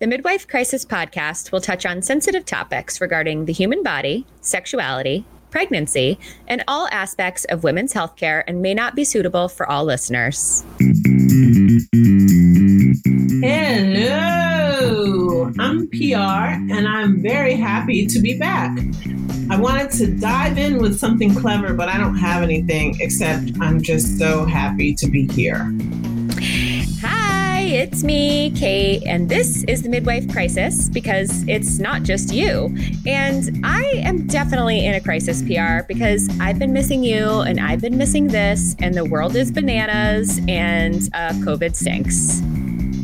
The Midwife Crisis podcast will touch on sensitive topics regarding the human body, sexuality, pregnancy, and all aspects of women's healthcare and may not be suitable for all listeners. Hello, I'm Piyar and I'm very happy to be back. I wanted to dive in with something clever, but I don't have anything except I'm just so happy to be here. It's me, Kayte, and this is the Midwife Crisis because it's not just you. And I am definitely in a crisis, Piyar, because I've been missing you and I've been missing this, and the world is bananas and uh, COVID stinks.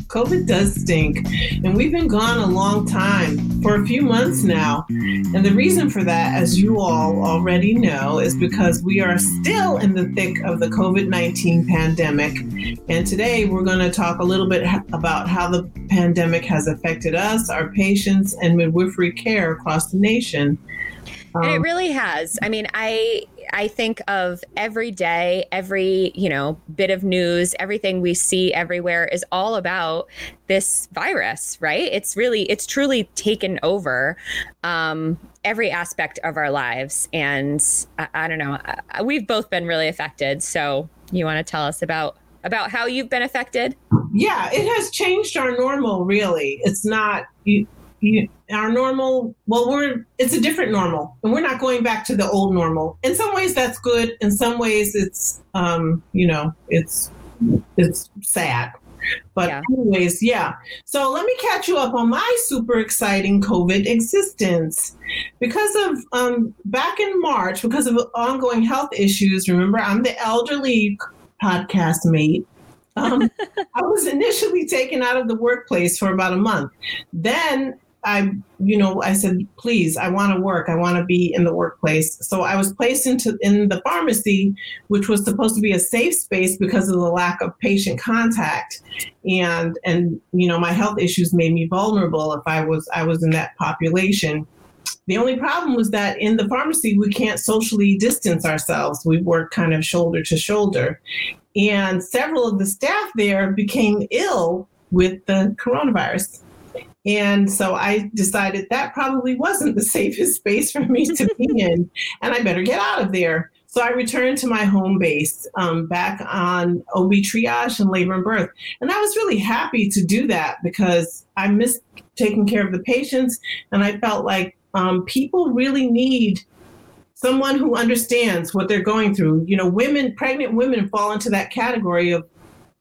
COVID does stink, and we've been gone a long time for a few months now. And the reason for that, as you all already know, is because we are still in the thick of the COVID 19 pandemic. And today we're going to talk a little bit about how the pandemic has affected us, our patients, and midwifery care across the nation. and it um, really has. I mean, I I think of every day, every, you know, bit of news, everything we see everywhere is all about this virus, right? It's really, it's truly taken over um, every aspect of our lives. And I, I don't know, I, we've both been really affected. So you want to tell us about about how you've been affected? Yeah, it has changed our normal, really. It's not. You, you, our normal well we're it's a different normal and we're not going back to the old normal. In some ways that's good. In some ways it's um you know it's it's sad. But yeah. anyways yeah. So let me catch you up on my super exciting covid existence. Because of um back in march because of ongoing health issues remember i'm the elderly podcast mate. Um, I was initially taken out of the workplace for about a month. Then I, you know, I said, please, I want to work. I want to be in the workplace. So I was placed into in the pharmacy, which was supposed to be a safe space because of the lack of patient contact, and and you know, my health issues made me vulnerable if I was I was in that population. The only problem was that in the pharmacy we can't socially distance ourselves. We work kind of shoulder to shoulder, and several of the staff there became ill with the coronavirus. And so I decided that probably wasn't the safest space for me to be in, and I better get out of there. So I returned to my home base um, back on OB triage and labor and birth. And I was really happy to do that because I missed taking care of the patients. And I felt like um, people really need someone who understands what they're going through. You know, women, pregnant women fall into that category of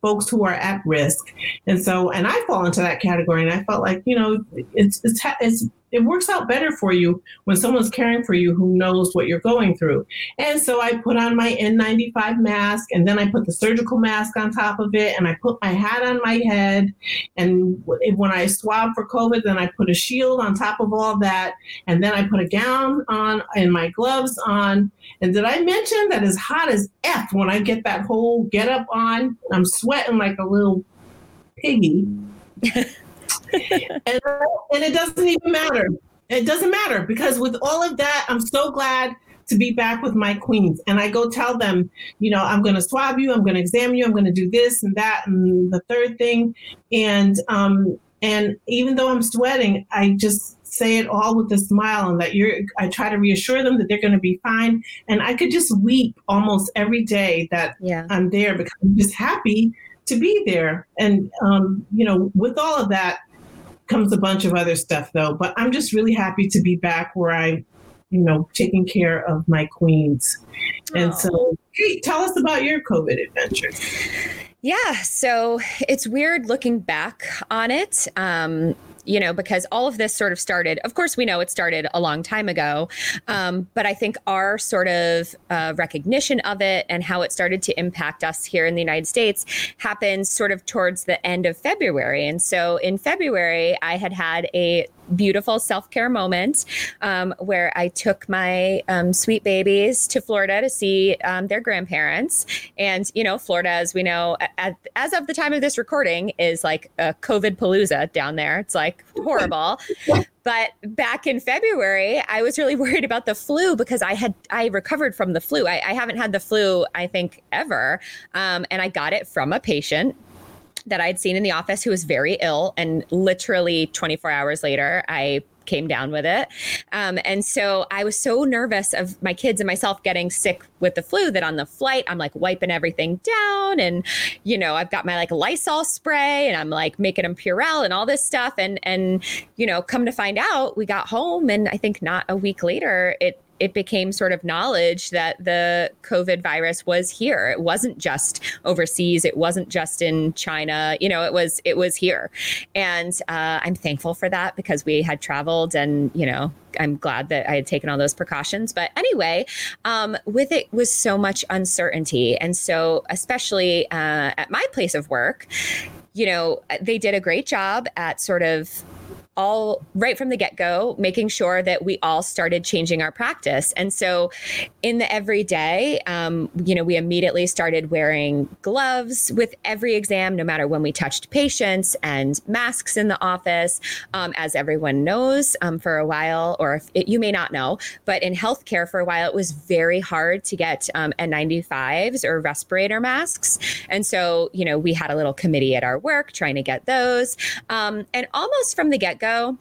folks who are at risk. And so, and I fall into that category. And I felt like, you know, it's, it's, it's it works out better for you when someone's caring for you who knows what you're going through. And so I put on my N95 mask and then I put the surgical mask on top of it and I put my hat on my head. And when I swab for COVID, then I put a shield on top of all that. And then I put a gown on and my gloves on. And did I mention that as hot as F when I get that whole get up on? I'm sweating like a little piggy. and, and it doesn't even matter. It doesn't matter because with all of that, I'm so glad to be back with my queens. And I go tell them, you know, I'm going to swab you, I'm going to examine you, I'm going to do this and that and the third thing. And um, and even though I'm sweating, I just say it all with a smile and that you're I try to reassure them that they're going to be fine. And I could just weep almost every day that yeah. I'm there because I'm just happy to be there. And um, you know, with all of that, comes a bunch of other stuff though. But I'm just really happy to be back where I, you know, taking care of my queens. And so, hey, tell us about your COVID adventures. Yeah, so it's weird looking back on it. Um, you know, because all of this sort of started, of course, we know it started a long time ago, um, but I think our sort of uh, recognition of it and how it started to impact us here in the United States happened sort of towards the end of February. And so in February, I had had a beautiful self care moment um, where I took my um, sweet babies to Florida to see um, their grandparents. And, you know, Florida, as we know, at, as of the time of this recording, is like a COVID palooza down there. It's like horrible. but back in February, I was really worried about the flu because I had I recovered from the flu. I, I haven't had the flu, I think, ever, um, and I got it from a patient that I'd seen in the office who was very ill. And literally 24 hours later, I came down with it. Um, and so I was so nervous of my kids and myself getting sick with the flu that on the flight, I'm like wiping everything down. And, you know, I've got my like Lysol spray and I'm like making them Purell and all this stuff. And, and, you know, come to find out, we got home and I think not a week later, it, it became sort of knowledge that the COVID virus was here. It wasn't just overseas. It wasn't just in China. You know, it was it was here, and uh, I'm thankful for that because we had traveled, and you know, I'm glad that I had taken all those precautions. But anyway, um, with it was so much uncertainty, and so especially uh, at my place of work, you know, they did a great job at sort of all right from the get go, making sure that we all started changing our practice. And so, in the everyday, um, you know, we immediately started wearing gloves with every exam, no matter when we touched patients, and masks in the office. Um, as everyone knows, um, for a while, or it, you may not know, but in healthcare for a while, it was very hard to get um, N95s or respirator masks. And so, you know, we had a little committee at our work trying to get those. Um, and almost from the get go,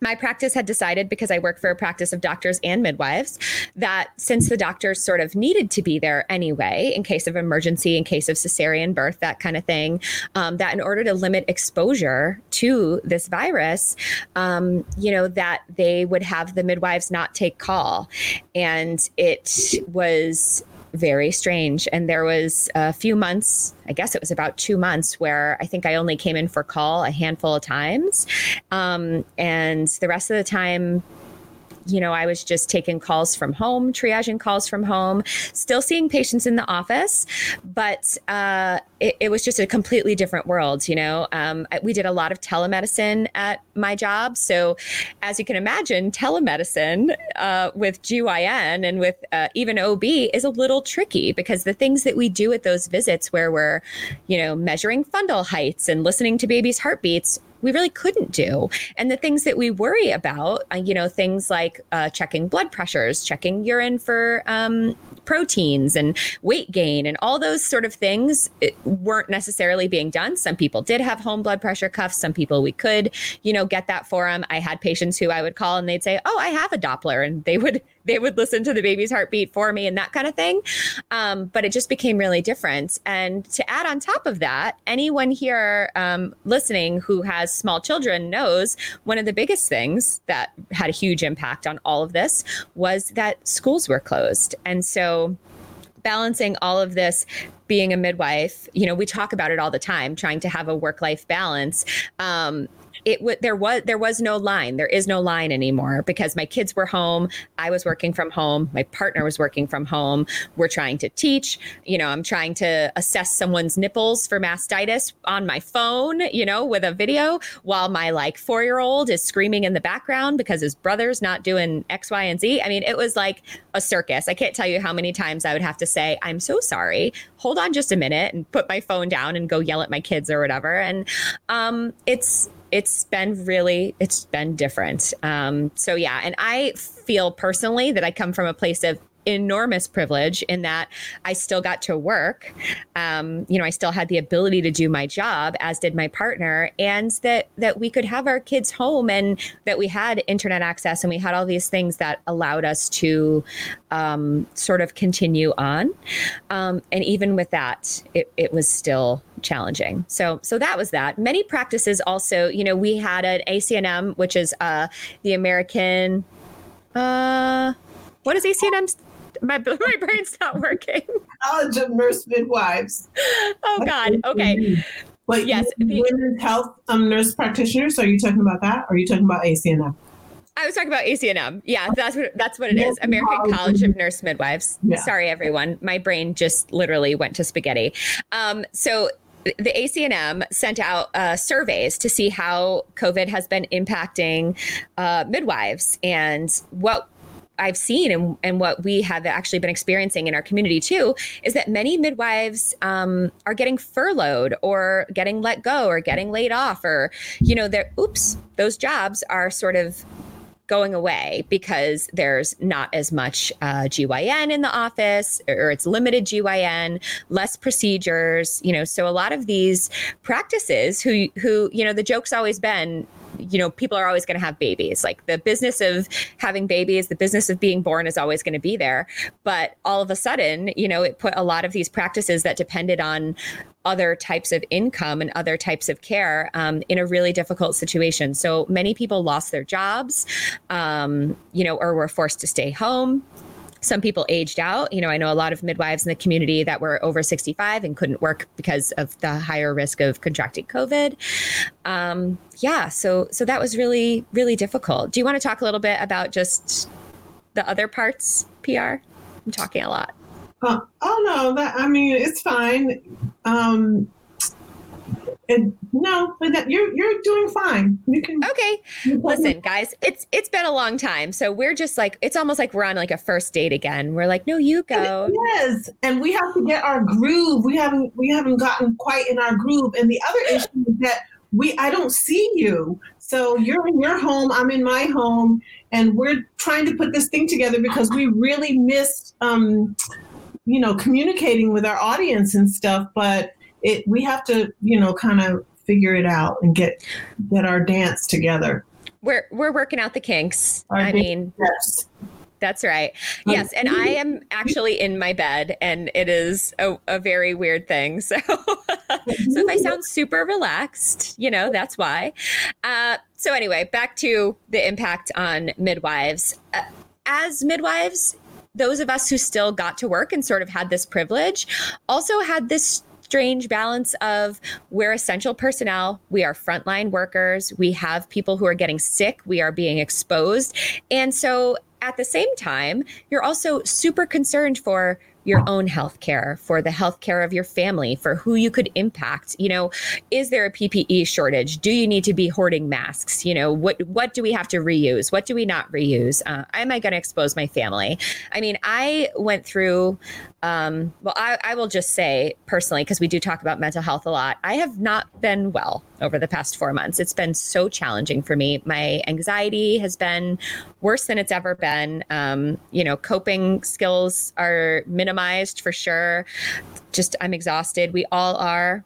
my practice had decided because I work for a practice of doctors and midwives that since the doctors sort of needed to be there anyway in case of emergency, in case of cesarean birth, that kind of thing, um, that in order to limit exposure to this virus, um, you know, that they would have the midwives not take call. And it was very strange. And there was a few months, I guess it was about two months, where I think I only came in for call a handful of times. Um, and the rest of the time, you know, I was just taking calls from home, triaging calls from home, still seeing patients in the office, but uh, it, it, was just a completely different world. You know, um, we did a lot of telemedicine at my job. So, as you can imagine, telemedicine uh, with GYN and with uh, even OB is a little tricky because the things that we do at those visits where we're, you know, measuring fundal heights and listening to babies' heartbeats we really couldn't do. And the things that we worry about, uh, you know, things like uh, checking blood pressures, checking urine for um, proteins and weight gain, and all those sort of things weren't necessarily being done. Some people did have home blood pressure cuffs. Some people we could, you know, get that for them. I had patients who I would call and they'd say, "Oh, I have a Doppler," and they would they would listen to the baby's heartbeat for me and that kind of thing. Um, but it just became really different. And to add on top of that, anyone here um, listening who has small children knows one of the biggest things that had a huge impact on all of this was that schools were closed. And so balancing all of this being a midwife you know we talk about it all the time trying to have a work life balance um, it w- there was there was no line. There is no line anymore because my kids were home. I was working from home. My partner was working from home. We're trying to teach. You know, I'm trying to assess someone's nipples for mastitis on my phone. You know, with a video while my like four year old is screaming in the background because his brother's not doing X, Y, and Z. I mean, it was like a circus. I can't tell you how many times I would have to say, "I'm so sorry. Hold on just a minute," and put my phone down and go yell at my kids or whatever. And um, it's it's been really it's been different. Um, so yeah and i feel personally that i come from a place of enormous privilege in that I still got to work. Um, you know, I still had the ability to do my job, as did my partner, and that that we could have our kids home, and that we had internet access, and we had all these things that allowed us to um, sort of continue on. Um, and even with that, it, it was still challenging. So, so that was that. Many practices also, you know, we had an ACNM, which is uh, the American. Uh, what is ACNM my my brain's not working. College of Nurse Midwives. Oh God. Okay. But yes, women's health um, nurse practitioners. Are you talking about that? Or are you talking about ACNM? I was talking about ACNM. Yeah, that's what that's what it is. American College of Nurse Midwives. Yeah. Sorry, everyone. My brain just literally went to spaghetti. Um, so the ACNM sent out uh, surveys to see how COVID has been impacting uh, midwives and what I've seen and, and what we have actually been experiencing in our community too is that many midwives um, are getting furloughed or getting let go or getting laid off or, you know, they're, oops, those jobs are sort of going away because there's not as much uh, GYN in the office or it's limited GYN, less procedures, you know, so a lot of these practices who who, you know, the joke's always been you know, people are always going to have babies. Like the business of having babies, the business of being born is always going to be there. But all of a sudden, you know, it put a lot of these practices that depended on other types of income and other types of care um, in a really difficult situation. So many people lost their jobs, um, you know, or were forced to stay home some people aged out. You know, I know a lot of midwives in the community that were over 65 and couldn't work because of the higher risk of contracting COVID. Um, yeah, so so that was really really difficult. Do you want to talk a little bit about just the other parts, Piyar? I'm talking a lot. Uh, oh no, that I mean it's fine. Um, and no, you're you're doing fine. You can. Okay, listen, guys, it's it's been a long time, so we're just like it's almost like we're on like a first date again. We're like, no, you go. Yes, and we have to get our groove. We haven't we haven't gotten quite in our groove. And the other issue is that we I don't see you. So you're in your home, I'm in my home, and we're trying to put this thing together because we really missed, um, you know, communicating with our audience and stuff, but it we have to you know kind of figure it out and get get our dance together we're we're working out the kinks our i mean yes. That's right. Yes. And I am actually in my bed and it is a, a very weird thing. So, so if I sound super relaxed, you know, that's why. Uh, so, anyway, back to the impact on midwives. Uh, as midwives, those of us who still got to work and sort of had this privilege also had this strange balance of we're essential personnel, we are frontline workers, we have people who are getting sick, we are being exposed. And so at the same time, you're also super concerned for your own health care, for the health care of your family, for who you could impact. You know, is there a PPE shortage? Do you need to be hoarding masks? You know, what what do we have to reuse? What do we not reuse? Uh, am I going to expose my family? I mean, I went through um, well, I, I, will just say personally, because we do talk about mental health a lot, I have not been well over the past four months. It's been so challenging for me. My anxiety has been worse than it's ever been. Um, you know, coping skills are minimized for sure. Just, I'm exhausted. We all are.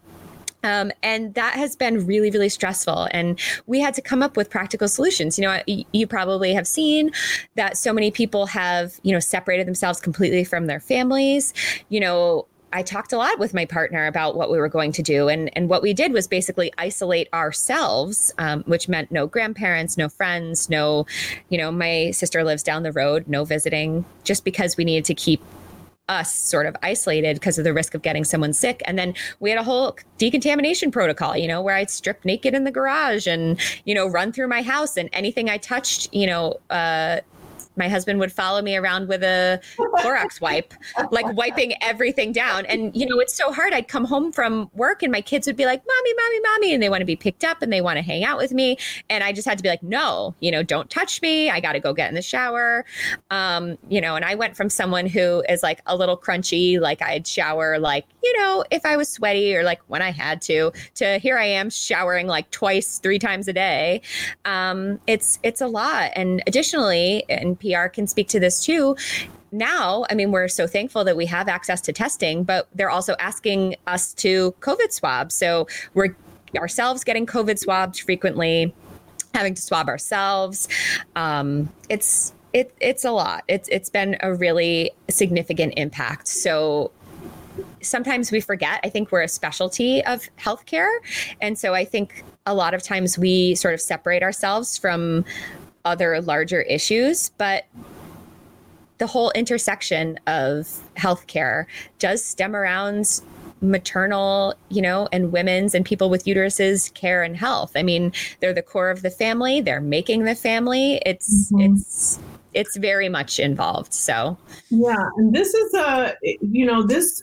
Um, and that has been really, really stressful. And we had to come up with practical solutions. You know, you probably have seen that so many people have, you know, separated themselves completely from their families. You know, I talked a lot with my partner about what we were going to do. And, and what we did was basically isolate ourselves, um, which meant no grandparents, no friends, no, you know, my sister lives down the road, no visiting, just because we needed to keep us sort of isolated because of the risk of getting someone sick. And then we had a whole decontamination protocol, you know, where I'd strip naked in the garage and, you know, run through my house and anything I touched, you know, uh, my husband would follow me around with a Clorox wipe, like wiping everything down. And, you know, it's so hard. I'd come home from work and my kids would be like, Mommy, Mommy, Mommy. And they want to be picked up and they want to hang out with me. And I just had to be like, No, you know, don't touch me. I got to go get in the shower. Um, you know, and I went from someone who is like a little crunchy, like I'd shower, like, you know, if I was sweaty or like when I had to, to here I am showering like twice, three times a day. Um, it's, it's a lot. And additionally, and Piyar can speak to this too now, I mean, we're so thankful that we have access to testing, but they're also asking us to COVID swab. So we're ourselves getting COVID swabbed frequently, having to swab ourselves. Um, it's it, it's a lot. It's it's been a really significant impact. So sometimes we forget. I think we're a specialty of healthcare, and so I think a lot of times we sort of separate ourselves from other larger issues, but the whole intersection of healthcare does stem around maternal, you know, and women's and people with uteruses care and health. I mean, they're the core of the family. They're making the family. It's mm-hmm. it's it's very much involved. So yeah, and this is a you know this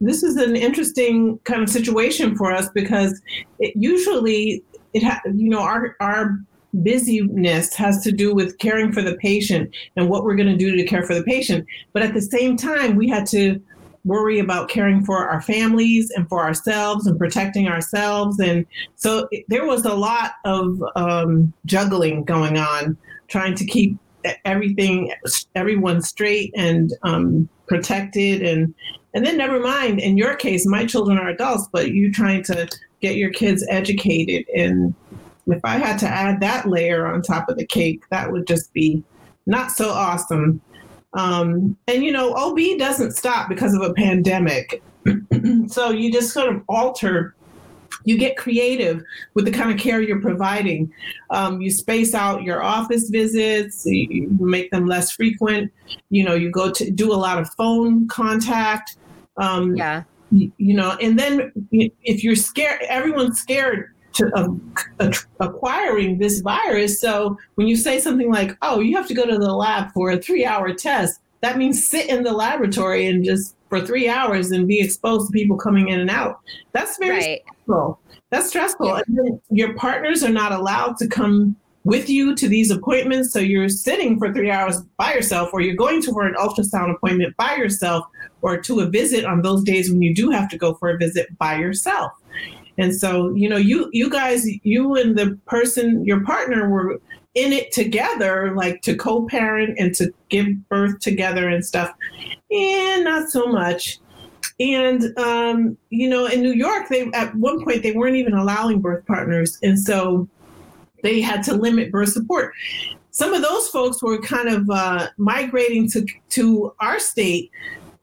this is an interesting kind of situation for us because it usually it ha- you know our our busyness has to do with caring for the patient and what we're going to do to care for the patient. But at the same time, we had to worry about caring for our families and for ourselves and protecting ourselves. And so there was a lot of um, juggling going on, trying to keep everything everyone straight and um, protected and and then never mind in your case my children are adults but you trying to get your kids educated and if i had to add that layer on top of the cake that would just be not so awesome um, and you know ob doesn't stop because of a pandemic so you just sort of alter you get creative with the kind of care you're providing. Um, you space out your office visits, you make them less frequent. You know, you go to do a lot of phone contact. Um, yeah. You, you, know, and then if you're scared, everyone's scared to uh, acquiring this virus. So when you say something like, "Oh, you have to go to the lab for a three-hour test," that means sit in the laboratory and just for three hours and be exposed to people coming in and out. That's very right. stressful. That's stressful. Yeah. And then your partners are not allowed to come with you to these appointments. So you're sitting for three hours by yourself, or you're going to for an ultrasound appointment by yourself, or to a visit on those days when you do have to go for a visit by yourself. And so, you know, you you guys, you and the person, your partner were in it together, like to co-parent and to give birth together and stuff. And not so much. And um, you know, in New York, they at one point they weren't even allowing birth partners, and so they had to limit birth support. Some of those folks were kind of uh, migrating to to our state,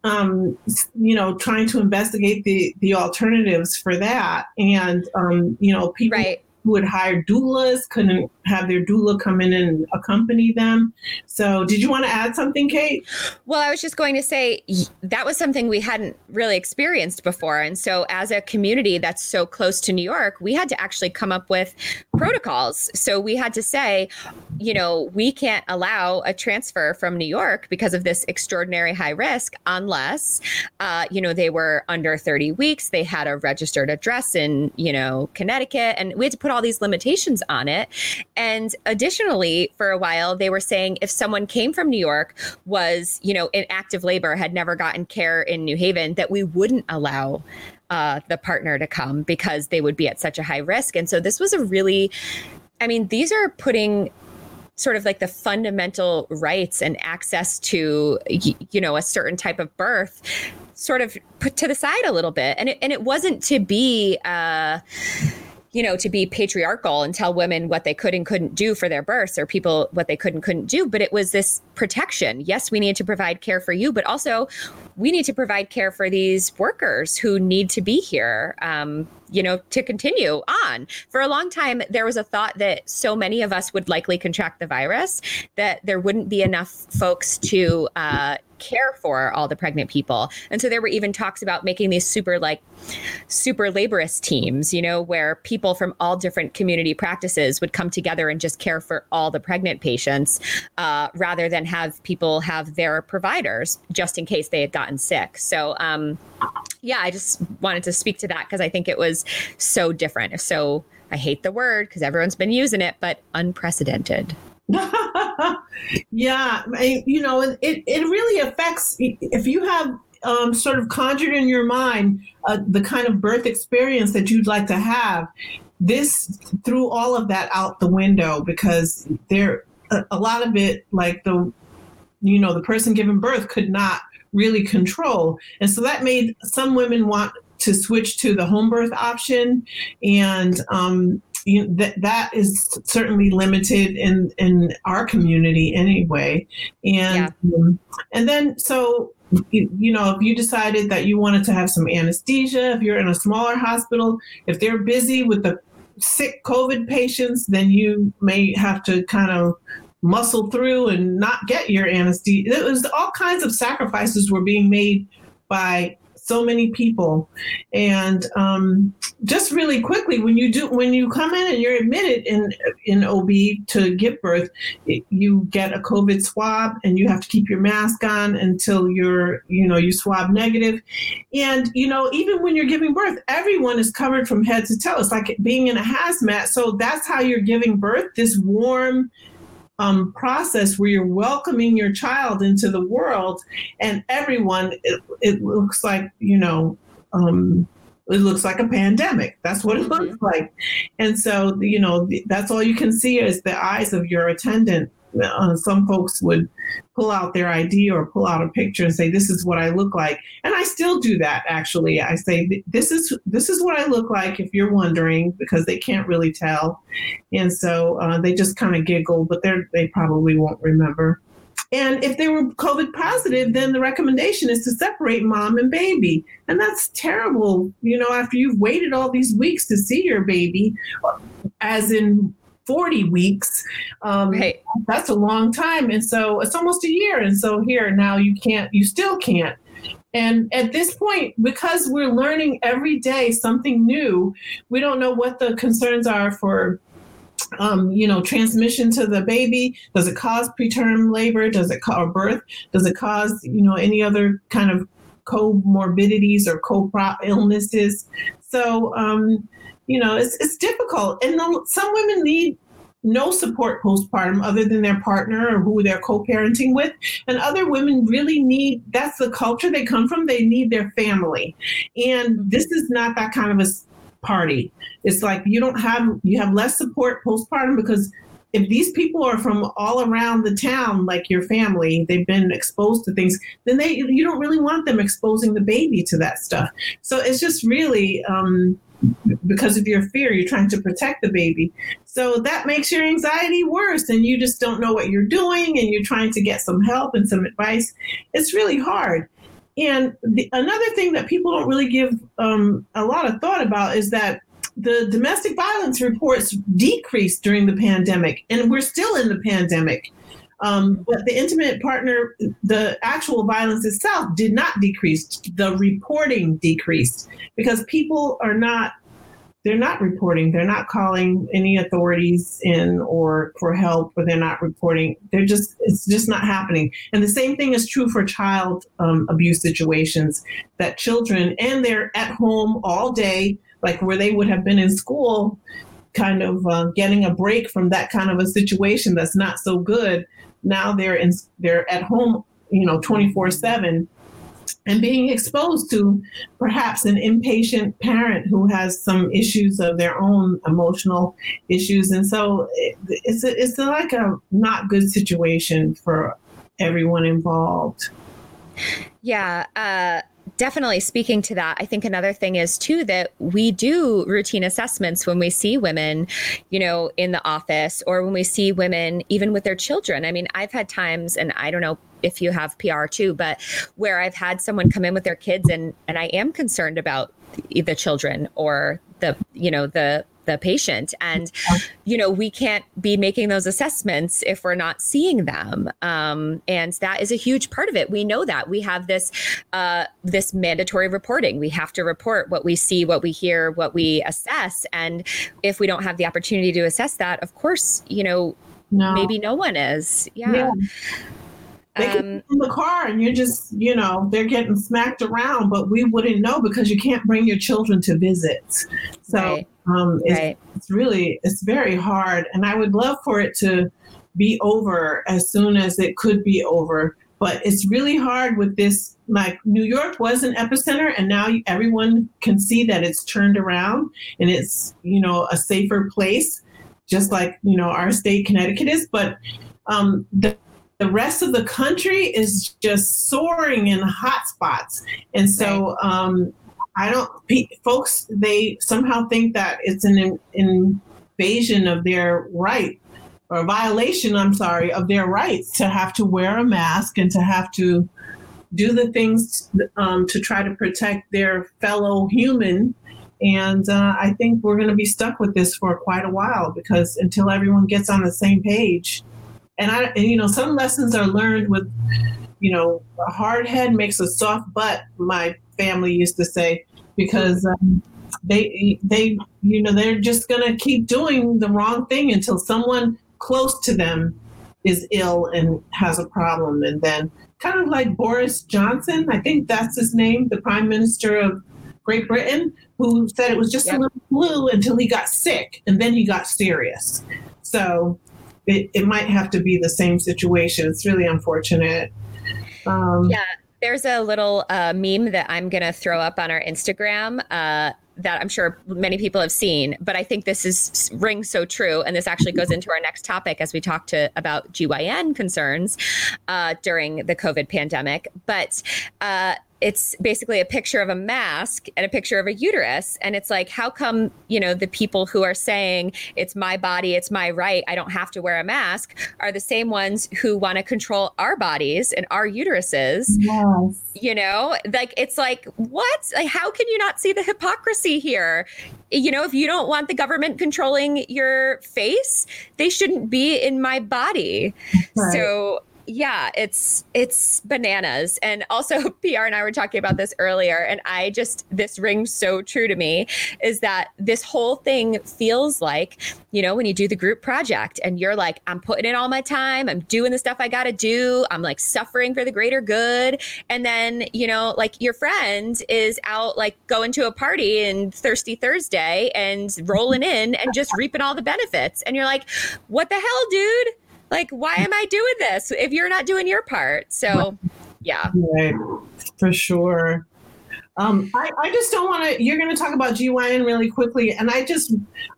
um, you know, trying to investigate the the alternatives for that, and um, you know, people. Right who had hired doulas couldn't have their doula come in and accompany them. So, did you want to add something, Kayte? Well, I was just going to say that was something we hadn't really experienced before. And so, as a community that's so close to New York, we had to actually come up with protocols. So, we had to say, you know, we can't allow a transfer from New York because of this extraordinary high risk unless, uh, you know, they were under 30 weeks, they had a registered address in, you know, Connecticut, and we had to put all these limitations on it. And additionally, for a while, they were saying if someone came from New York, was, you know, in active labor, had never gotten care in New Haven, that we wouldn't allow uh, the partner to come because they would be at such a high risk. And so this was a really, I mean, these are putting sort of like the fundamental rights and access to you know a certain type of birth sort of put to the side a little bit and it, and it wasn't to be uh you know, to be patriarchal and tell women what they could and couldn't do for their births or people what they could and couldn't do. But it was this protection. Yes, we need to provide care for you, but also we need to provide care for these workers who need to be here. Um, you know, to continue on. For a long time, there was a thought that so many of us would likely contract the virus that there wouldn't be enough folks to uh, care for all the pregnant people. And so there were even talks about making these super like super laborious teams, you know, where people from all different community practices would come together and just care for all the pregnant patients uh, rather than have people have their providers just in case they had gotten sick. So, um, yeah, I just wanted to speak to that because I think it was so different. So I hate the word because everyone's been using it, but unprecedented. yeah, you know, it, it really affects if you have um, sort of conjured in your mind uh, the kind of birth experience that you'd like to have. This threw all of that out the window because there a, a lot of it, like the you know, the person giving birth could not really control, and so that made some women want to switch to the home birth option, and um, you know, that that is certainly limited in in our community anyway and yeah. um, and then so you, you, know if you decided that you wanted to have some anesthesia if you're in a smaller hospital if they're busy with the sick covid patients then you may have to kind of muscle through and not get your anesthesia it was all kinds of sacrifices were being made by so many people. And um, just really quickly, when you do, when you come in and you're admitted in in OB to give birth, you get a COVID swab, and you have to keep your mask on until you're, you know, you swab negative. And you know, even when you're giving birth, everyone is covered from head to toe. It's like being in a hazmat. So that's how you're giving birth. This warm um, process where you're welcoming your child into the world and everyone it, it looks like you know um, it looks like a pandemic that's what it mm-hmm. looks like and so you know that's all you can see is the eyes of your attendant uh, some folks would pull out their ID or pull out a picture and say, "This is what I look like," and I still do that. Actually, I say, "This is this is what I look like." If you're wondering, because they can't really tell, and so uh, they just kind of giggle, but they they probably won't remember. And if they were COVID positive, then the recommendation is to separate mom and baby. And that's terrible, you know, after you've waited all these weeks to see your baby, as in 40 weeks. Um, right. That's a long time. And so it's almost a year. And so here now you can't, you still can't. And at this point, because we're learning every day something new, we don't know what the concerns are for um, you know, transmission to the baby? Does it cause preterm labor? Does it cause birth? Does it cause, you know, any other kind of comorbidities or co illnesses? So, um, you know, it's, it's difficult. And some women need no support postpartum other than their partner or who they're co-parenting with and other women really need that's the culture they come from they need their family and this is not that kind of a party. It's like you don't have you have less support postpartum because if these people are from all around the town, like your family, they've been exposed to things, then they you don't really want them exposing the baby to that stuff. So it's just really um, because of your fear, you're trying to protect the baby. So that makes your anxiety worse, and you just don't know what you're doing, and you're trying to get some help and some advice. It's really hard. And the, another thing that people don't really give um, a lot of thought about is that the domestic violence reports decreased during the pandemic, and we're still in the pandemic. Um, but the intimate partner, the actual violence itself did not decrease. The reporting decreased because people are not they're not reporting. They're not calling any authorities in or for help, or they're not reporting. They're just, it's just not happening. And the same thing is true for child um, abuse situations that children, and they're at home all day, like where they would have been in school, kind of uh, getting a break from that kind of a situation that's not so good. Now they're in, they're at home, you know, 24 seven and being exposed to perhaps an impatient parent who has some issues of their own emotional issues. And so it's a, it's like a not good situation for everyone involved. Yeah uh definitely speaking to that, I think another thing is too that we do routine assessments when we see women, you know, in the office or when we see women even with their children. I mean, I've had times, and I don't know if you have Piyar too, but where I've had someone come in with their kids and and I am concerned about the children or the you know the the patient. And you know we can't be making those assessments if we're not seeing them. Um, and that is a huge part of it. We know that. We have this uh, this mandatory reporting. We have to report what we see what we hear what we assess. And if we don't have the opportunity to assess that of course you know no. maybe no one is. Yeah. yeah. They um, in the car and you're just, you know, they're getting smacked around, but we wouldn't know because you can't bring your children to visit. So right. um, it's, right. it's really, it's very hard. And I would love for it to be over as soon as it could be over. But it's really hard with this. Like New York was an epicenter, and now everyone can see that it's turned around and it's, you know, a safer place, just like, you know, our state, Connecticut is. But um, the the rest of the country is just soaring in hot spots. And so um, I don't, folks, they somehow think that it's an invasion of their right or violation, I'm sorry, of their rights to have to wear a mask and to have to do the things um, to try to protect their fellow human. And uh, I think we're going to be stuck with this for quite a while because until everyone gets on the same page, and I, and, you know, some lessons are learned with, you know, a hard head makes a soft butt. My family used to say because um, they they you know they're just gonna keep doing the wrong thing until someone close to them is ill and has a problem, and then kind of like Boris Johnson, I think that's his name, the Prime Minister of Great Britain, who said it was just yep. a little flu until he got sick, and then he got serious. So it, it might have to be the same situation. It's really unfortunate. Um, yeah, there's a little uh, meme that I'm going to throw up on our Instagram. Uh, that I'm sure many people have seen, but I think this is rings so true. And this actually goes into our next topic as we talk to about GYN concerns uh, during the COVID pandemic. But uh, it's basically a picture of a mask and a picture of a uterus. And it's like how come you know the people who are saying it's my body it's my right i don't have to wear a mask are the same ones who want to control our bodies and our uteruses yes. you know? Like it's like what? Like how can you not see the hypocrisy here? You know if you don't want the government controlling your face they shouldn't be in my body. Right. so yeah, it's it's bananas. And also Piyar and I were talking about this earlier and I just this rings so true to me is that this whole thing feels like, you know, when you do the group project and you're like I'm putting in all my time, I'm doing the stuff I got to do, I'm like suffering for the greater good and then, you know, like your friend is out like going to a party and thirsty Thursday and rolling in and just reaping all the benefits and you're like, "What the hell, dude?" Like why am i doing this if you're not doing your part? So yeah. Right. For sure. Um, I, I just don't want to you're going to talk about gyn really quickly and i just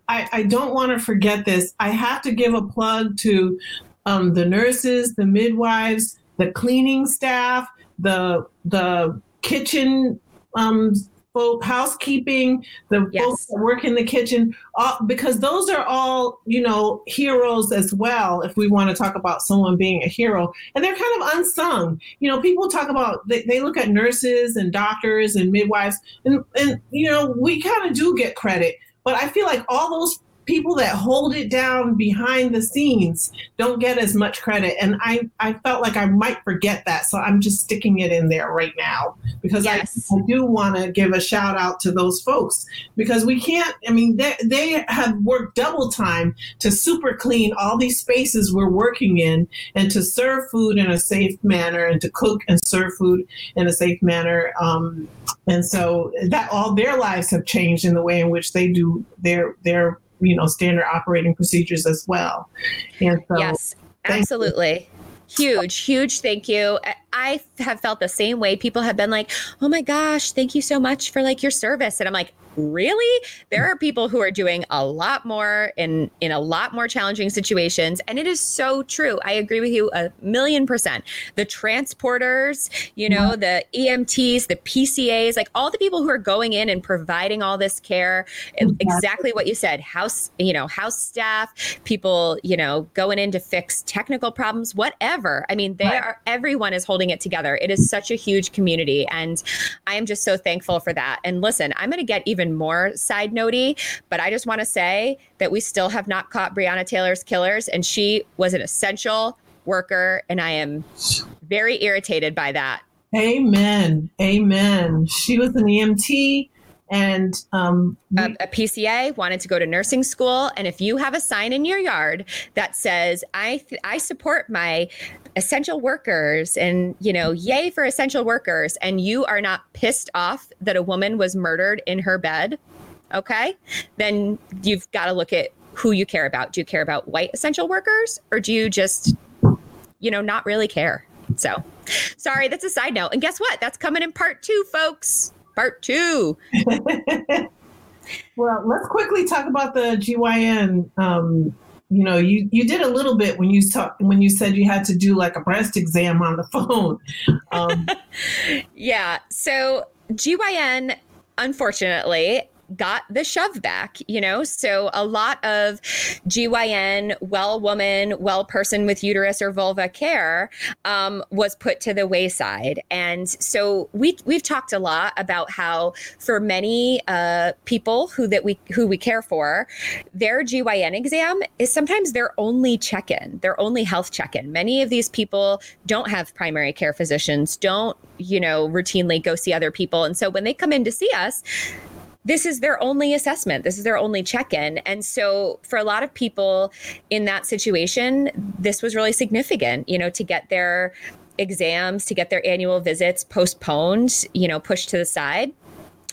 i, I don't want to forget this. I have to give a plug to um, the nurses the midwives the cleaning staff the the kitchen um, folk, housekeeping, the yes. folks that work in the kitchen, uh, because those are all, you know, heroes as well, if we want to talk about someone being a hero. And they're kind of unsung. You know, people talk about, they, they look at nurses and doctors and midwives, and, and you know, we kind of do get credit. But I feel like all those people that hold it down behind the scenes don't get as much credit. And i i felt like i might forget that. So i'm just sticking it in there right now because yes. I, I, do want to give a shout out to those folks because we can't i mean they, they have worked double time to super clean all these spaces we're working in and to serve food in a safe manner and to cook and serve food in a safe manner. Um, and so that all their lives have changed in the way in which they do their their you know standard operating procedures as well. And so, yes, absolutely. Huge, huge thank you. I have felt the same way. People have been like, "Oh my gosh, thank you so much for like your service," and I'm like, really? There are people who are doing a lot more in in a lot more challenging situations. And it is so true. I agree with you a million percent. The transporters you know the emts the pcas like all the people who are going in and providing all this care exactly, exactly what you said house you know house staff people you know going in to fix technical problems whatever. I mean they right. are everyone is holding it together it is such a huge community and i am just so thankful for that and listen i'm going to get even more side notey, but I just want to say that we still have not caught Breonna Taylor's killers, and she was an essential worker, and I am very irritated by that. Amen. Amen. She was an EMT and um, a, a, PCA wanted to go to nursing school. And if you have a sign in your yard that says, I, th- I support my essential workers and, you know, yay for essential workers, and you are not pissed off that a woman was murdered in her bed, okay, then you've got to look at who you care about. Do you care about white essential workers or do you just, you know, not really care? So, sorry, that's a side note. And guess what? That's coming in part two, folks part two. well, let's quickly talk about the GYN. Um, you know, you, you did a little bit when you talk, when you said you had to do like a breast exam on the phone. Um, yeah. So GYN, unfortunately, got the shove back, you know? So a lot of GYN, well woman, well person with uterus or vulva care um, was put to the wayside. And so we, we've talked a lot about how for many uh, people who that we who we care for, their GYN exam is sometimes their only check-in, their only health check-in. Many of these people don't have primary care physicians, don't, you know, routinely go see other people. And so when they come in to see us, this is their only assessment. This is their only check in. And so, for a lot of people in that situation, this was really significant, you know, to get their exams, to get their annual visits postponed, you know, pushed to the side.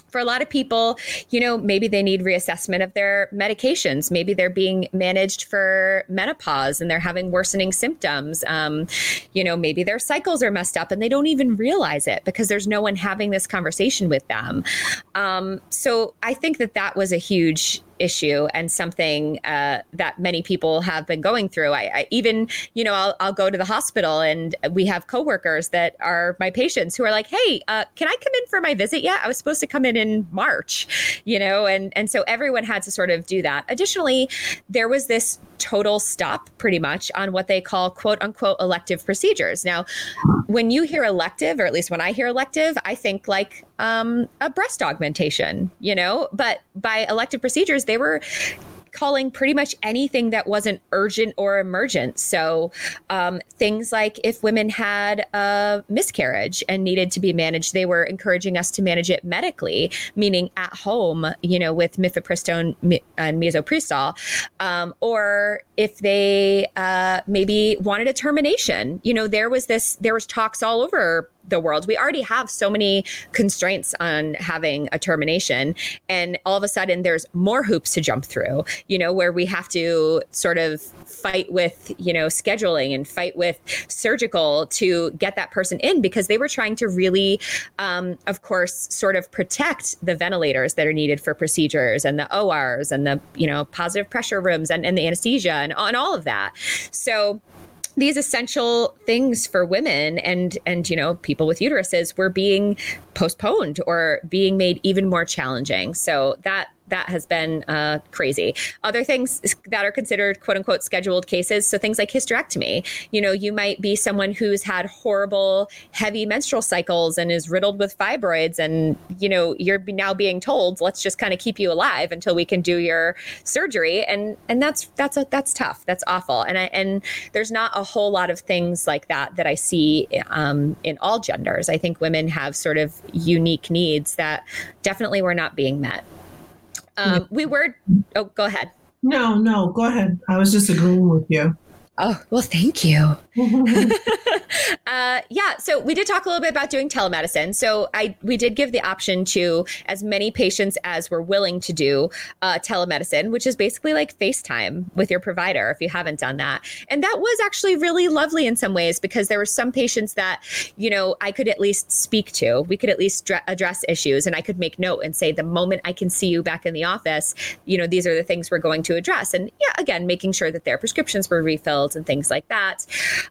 For a lot of people, you know, maybe they need reassessment of their medications. Maybe they're being managed for menopause and they're having worsening symptoms. Um, you know, maybe their cycles are messed up and they don't even realize it because there's no one having this conversation with them. Um, so I think that that was a huge issue and something uh, that many people have been going through. I, I even, you know, I'll, I'll, go to the hospital and we have coworkers that are my patients who are like, "Hey, uh, can I come in for my visit yet? I was supposed to come in in March," you know, and and so everyone had to sort of do that. Additionally, there was this total stop pretty much on what they call quote unquote elective procedures. Now, when you hear elective, or at least when I hear elective, I think like um, a breast augmentation, you know, but by elective procedures, they were calling pretty much anything that wasn't urgent or emergent. So um, things like if women had a miscarriage and needed to be managed, they were encouraging us to manage it medically, meaning at home, you know, with mifepristone and misoprostol. Um, or if they uh, maybe wanted a termination, you know, there was this, there was talks all over the world. We already have so many constraints on having a termination. And all of a sudden, there's more hoops to jump through, you know, where we have to sort of fight with, you know, scheduling and fight with surgical to get that person in because they were trying to really, um, of course, sort of protect the ventilators that are needed for procedures and the ORs and the, you know, positive pressure rooms and, and the anesthesia and, and all of that. So, these essential things for women and and you know people with uteruses were being postponed or being made even more challenging. So that that has been uh, crazy. Other things that are considered quote unquote scheduled cases. So things like hysterectomy. You know, you might be someone who's had horrible, heavy menstrual cycles and is riddled with fibroids, and you know, you're now being told, let's just kind of keep you alive until we can do your surgery, and and that's that's a, that's tough. That's awful. And I and there's not a whole lot of things like that that I see um, in all genders. I think women have sort of unique needs that definitely were not being met. Um, we were. Oh, go ahead. No, no, go ahead. I was just agreeing with you. Oh, well, thank you. uh, yeah, so we did talk a little bit about doing telemedicine. So I we did give the option to as many patients as were willing to do uh, telemedicine, which is basically like FaceTime with your provider if you haven't done that. And that was actually really lovely in some ways because there were some patients that, you know, I could at least speak to. We could at least dr- address issues and I could make note and say, the moment I can see you back in the office, you know, these are the things we're going to address. And yeah, again, making sure that their prescriptions were refilled and things like that.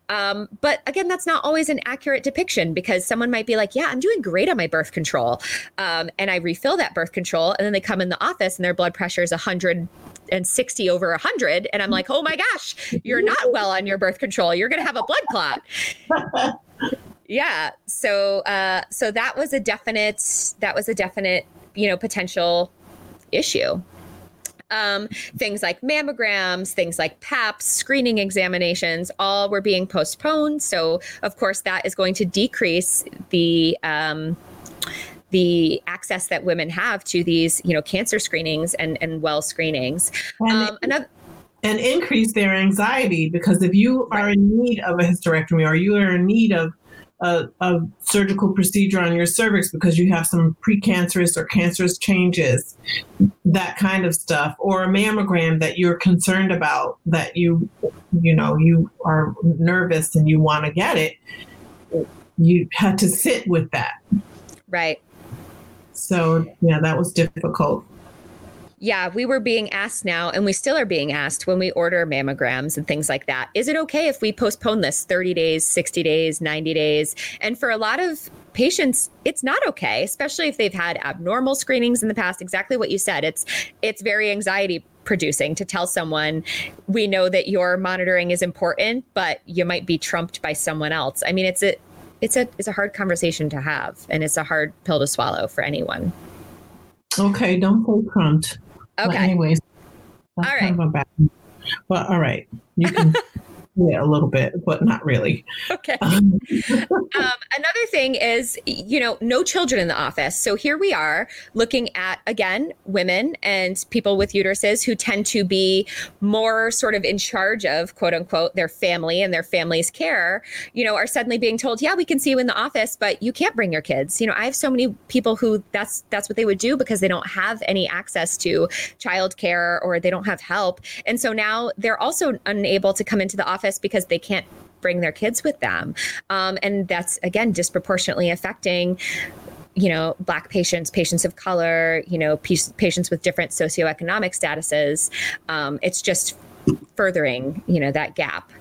Um, but again, that's not always an accurate depiction because someone might be like, yeah, I'm doing great on my birth control. Um, and I refill that birth control. And then they come in the office and their blood pressure is 160 over 100. And I'm like, oh my gosh, you're not well on your birth control. You're going to have a blood clot. yeah. So, uh, so that was a definite, that was a definite, you know, potential issue. Um, things like mammograms, things like PAPs, screening examinations, all were being postponed. So, of course, that is going to decrease the. Um, the access that women have to these, you know, cancer screenings and, and well screenings. And, um, another, and increase their anxiety because if you are in need of a hysterectomy or you are in need of a, a, surgical procedure on your cervix because you have some precancerous or cancerous changes, that kind of stuff, or a mammogram that you're concerned about that you, you know, you are nervous and you want to get it, you had to sit with that. Right. So, yeah, that was difficult yeah, we were being asked now, and we still are being asked when we order mammograms and things like that. Is it okay if we postpone this 30 days, 60 days, 90 days? And for a lot of patients, it's not okay, especially if they've had abnormal screenings in the past. Exactly what you said. It's it's very anxiety producing to tell someone we know that your monitoring is important, but you might be trumped by someone else. I mean, it's a it's a it's a hard conversation to have, and it's a hard pill to swallow for anyone. Okay, don't say trumped. Okay. anyways, all right. Well, all right. You can Yeah, a little bit, but not really. Okay. Um, another thing is, you know, no children in the office. So here we are looking at, again, women and people with uteruses who tend to be more sort of in charge of, quote unquote, their family and their family's care, you know, are suddenly being told, yeah, we can see you in the office, but you can't bring your kids. You know, I have so many people who that's that's what they would do because they don't have any access to childcare or they don't have help. And so now they're also unable to come into the office because they can't bring their kids with them. Um, and that's, again, disproportionately affecting you know black patients patients of color you know patients with different socioeconomic statuses um, it's just furthering you know that gap.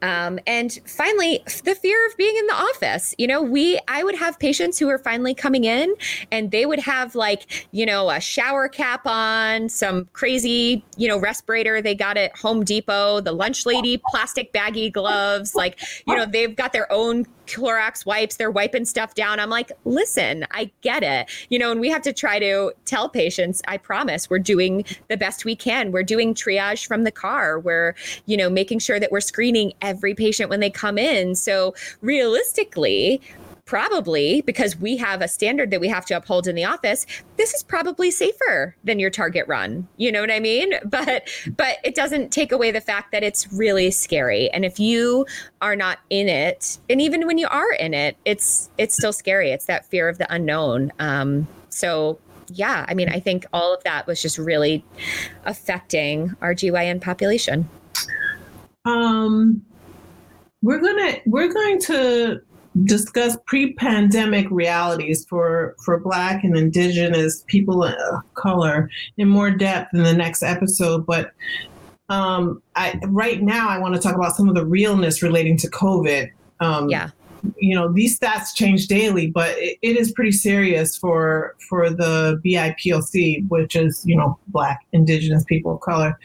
Um, and finally the fear of being in the office. You know we i would have patients who are finally coming in and they would have like you know a shower cap on some crazy you know respirator they got at home depot the lunch lady plastic baggy gloves like you know they've got their own Clorox wipes, they're wiping stuff down. I'm like, listen, I get it. You know, and we have to try to tell patients, I promise, we're doing the best we can. We're doing triage from the car. We're, you know, making sure that we're screening every patient when they come in. So realistically, probably because we have a standard that we have to uphold in the office this is probably safer than your target run. You know what i mean? But but it doesn't take away the fact that it's really scary. And if you are not in it and even when you are in it it's it's still scary. It's that fear of the unknown. Um so yeah i mean i think all of that was just really affecting our gyn population. Um we're gonna we're going to discuss pre-pandemic realities for for black and indigenous people of color in more depth in the next episode but um, I, right now i want to talk about some of the realness relating to covid. Um, yeah. you know these stats change daily but it, it is pretty serious for for the bipoc which is you know black indigenous people of color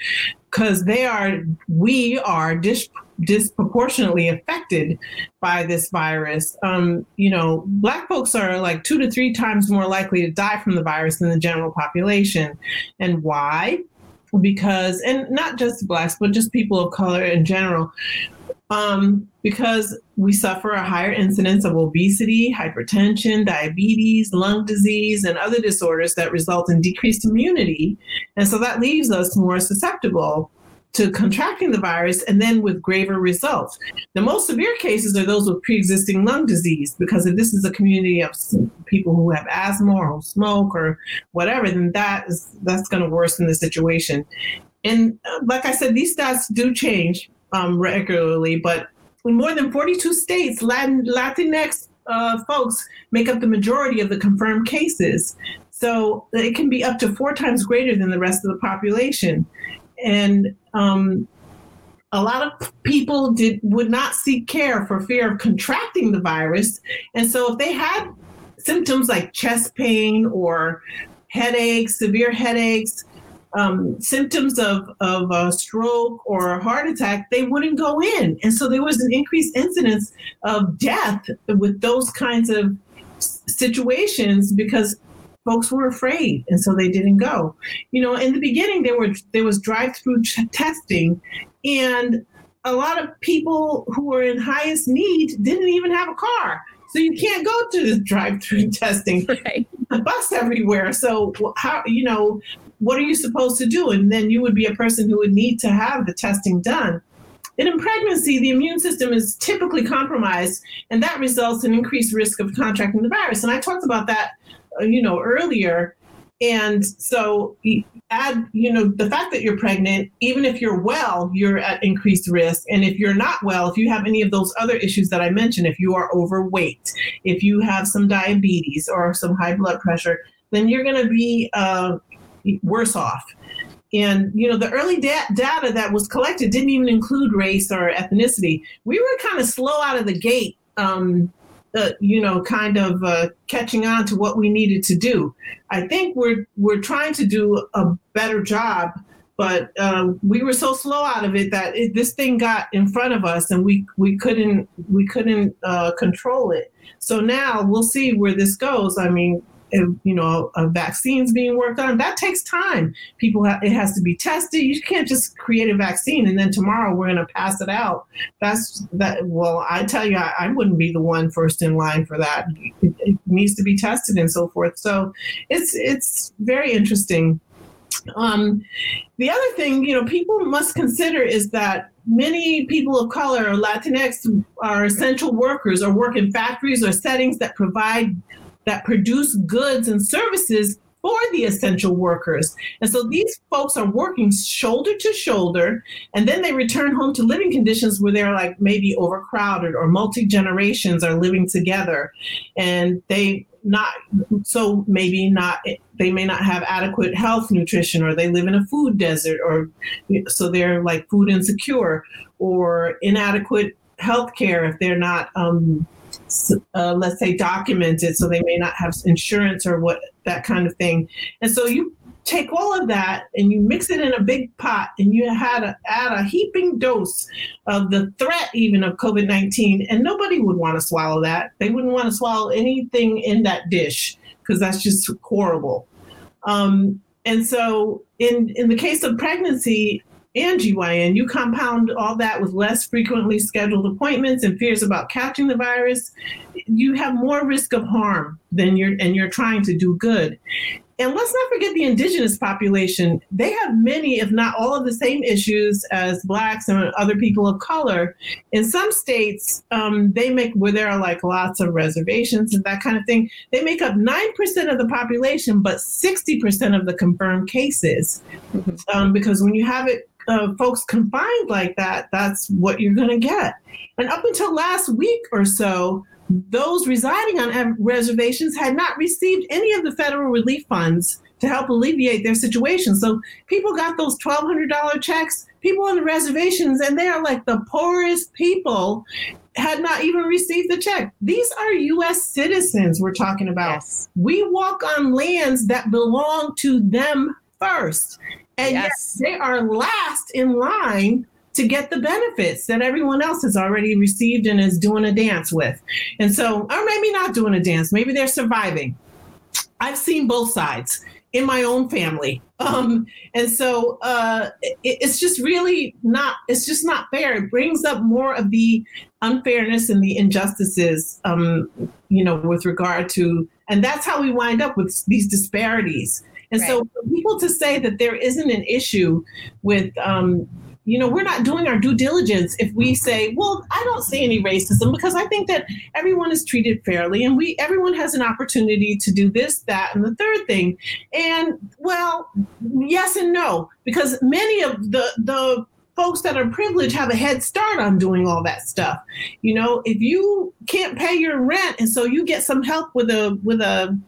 because they are we are dis- disproportionately affected by this virus. Um, you know, black folks are like two to three times more likely to die from the virus than the general population. And why? Because, and not just blacks, but just people of color in general, um, because we suffer a higher incidence of obesity, hypertension, diabetes, lung disease, and other disorders that result in decreased immunity. And so that leaves us more susceptible to contracting the virus and then with graver results. The most severe cases are those with pre-existing lung disease because if this is a community of people who have asthma or smoke or whatever, then that is that's going to worsen the situation. And uh, like I said, these stats do change um, regularly, but in more than 42 states, Latin, Latinx uh, folks make up the majority of the confirmed cases. So it can be up to four times greater than the rest of the population and um, a lot of people did would not seek care for fear of contracting the virus, and so if they had symptoms like chest pain or headaches, severe headaches, um, symptoms of, of a stroke or a heart attack, they wouldn't go in. And so there was an increased incidence of death with those kinds of situations because folks were afraid and so they didn't go. You know in the beginning there were there was drive-through ch- testing and a lot of people who were in highest need didn't even have a car. So you can't go to the drive-through testing. Right. the bus everywhere. So how you know what are you supposed to do? And then you would be a person who would need to have the testing done. And in pregnancy, the immune system is typically compromised, and that results in increased risk of contracting the virus. And I talked about that you know, earlier. And so add, you know, the fact that you're pregnant, even if you're well, you're at increased risk. And if you're not well, if you have any of those other issues that I mentioned, if you are overweight, if you have some diabetes or some high blood pressure, then you're going to be uh, worse off. And you know, the early da- data that was collected didn't even include race or ethnicity. We were kind of slow out of the gate um, uh, you know, kind of uh, catching on to what we needed to do. I think we're we're trying to do a better job, but uh, we were so slow out of it that it, this thing got in front of us, and we we couldn't we couldn't uh, control it. So now we'll see where this goes. I mean, you know, a vaccines being worked on. That takes time. People, have, it has to be tested. You can't just create a vaccine and then tomorrow we're going to pass it out. That's that. Well, I tell you, I, I wouldn't be the one first in line for that. It, it needs to be tested and so forth. So it's it's very interesting. Um, the other thing, you know, people must consider is that many people of color or Latinx are essential workers or work in factories or settings that provide that produce goods and services for the essential workers. And so these folks are working shoulder to shoulder, and then they return home to living conditions where they're like maybe overcrowded or multi generations are living together. And they not so maybe not they may not have adequate health nutrition or they live in a food desert or so they're like food insecure or inadequate health care if they're not um, uh, let's say documented so they may not have insurance or what that kind of thing. And so you take all of that and you mix it in a big pot and you had add a heaping dose of the threat even of covid-19 and nobody would want to swallow that. They wouldn't want to swallow anything in that dish because that's just horrible. Um, and so in in the case of pregnancy and GYN, you compound all that with less frequently scheduled appointments and fears about catching the virus, you have more risk of harm than you're and you're trying to do good. And let's not forget the indigenous population. They have many, if not all, of the same issues as blacks and other people of color. In some states, um, they make where there are like lots of reservations and that kind of thing. They make up nine percent of the population, but sixty percent of the confirmed cases. Mm-hmm. Um, because when you have it uh, folks confined like that, that's what you're going to get. And up until last week or so, those residing on reservations had not received any of the federal relief funds to help alleviate their situation. So people got those $1,200 checks. People on the reservations, and they are like the poorest people, had not even received the check. These are U.S. citizens we're talking about. Yes. We walk on lands that belong to them first. And yes. they are last in line to get the benefits that everyone else has already received and is doing a dance with. And so, or maybe not doing a dance, maybe they're surviving. I've seen both sides in my own family. Um, and so uh, it, it's just really not, it's just not fair. It brings up more of the unfairness and the injustices, um, you know, with regard to, and that's how we wind up with these disparities and right. so for people to say that there isn't an issue with, um, you know, we're not doing our due diligence if we say, well, I don't see any racism because I think that everyone is treated fairly and we everyone has an opportunity to do this, that, and the third thing. And well, yes and no, because many of the the folks that are privileged have a head start on doing all that stuff. You know, if you can't pay your rent and so you get some help with a with a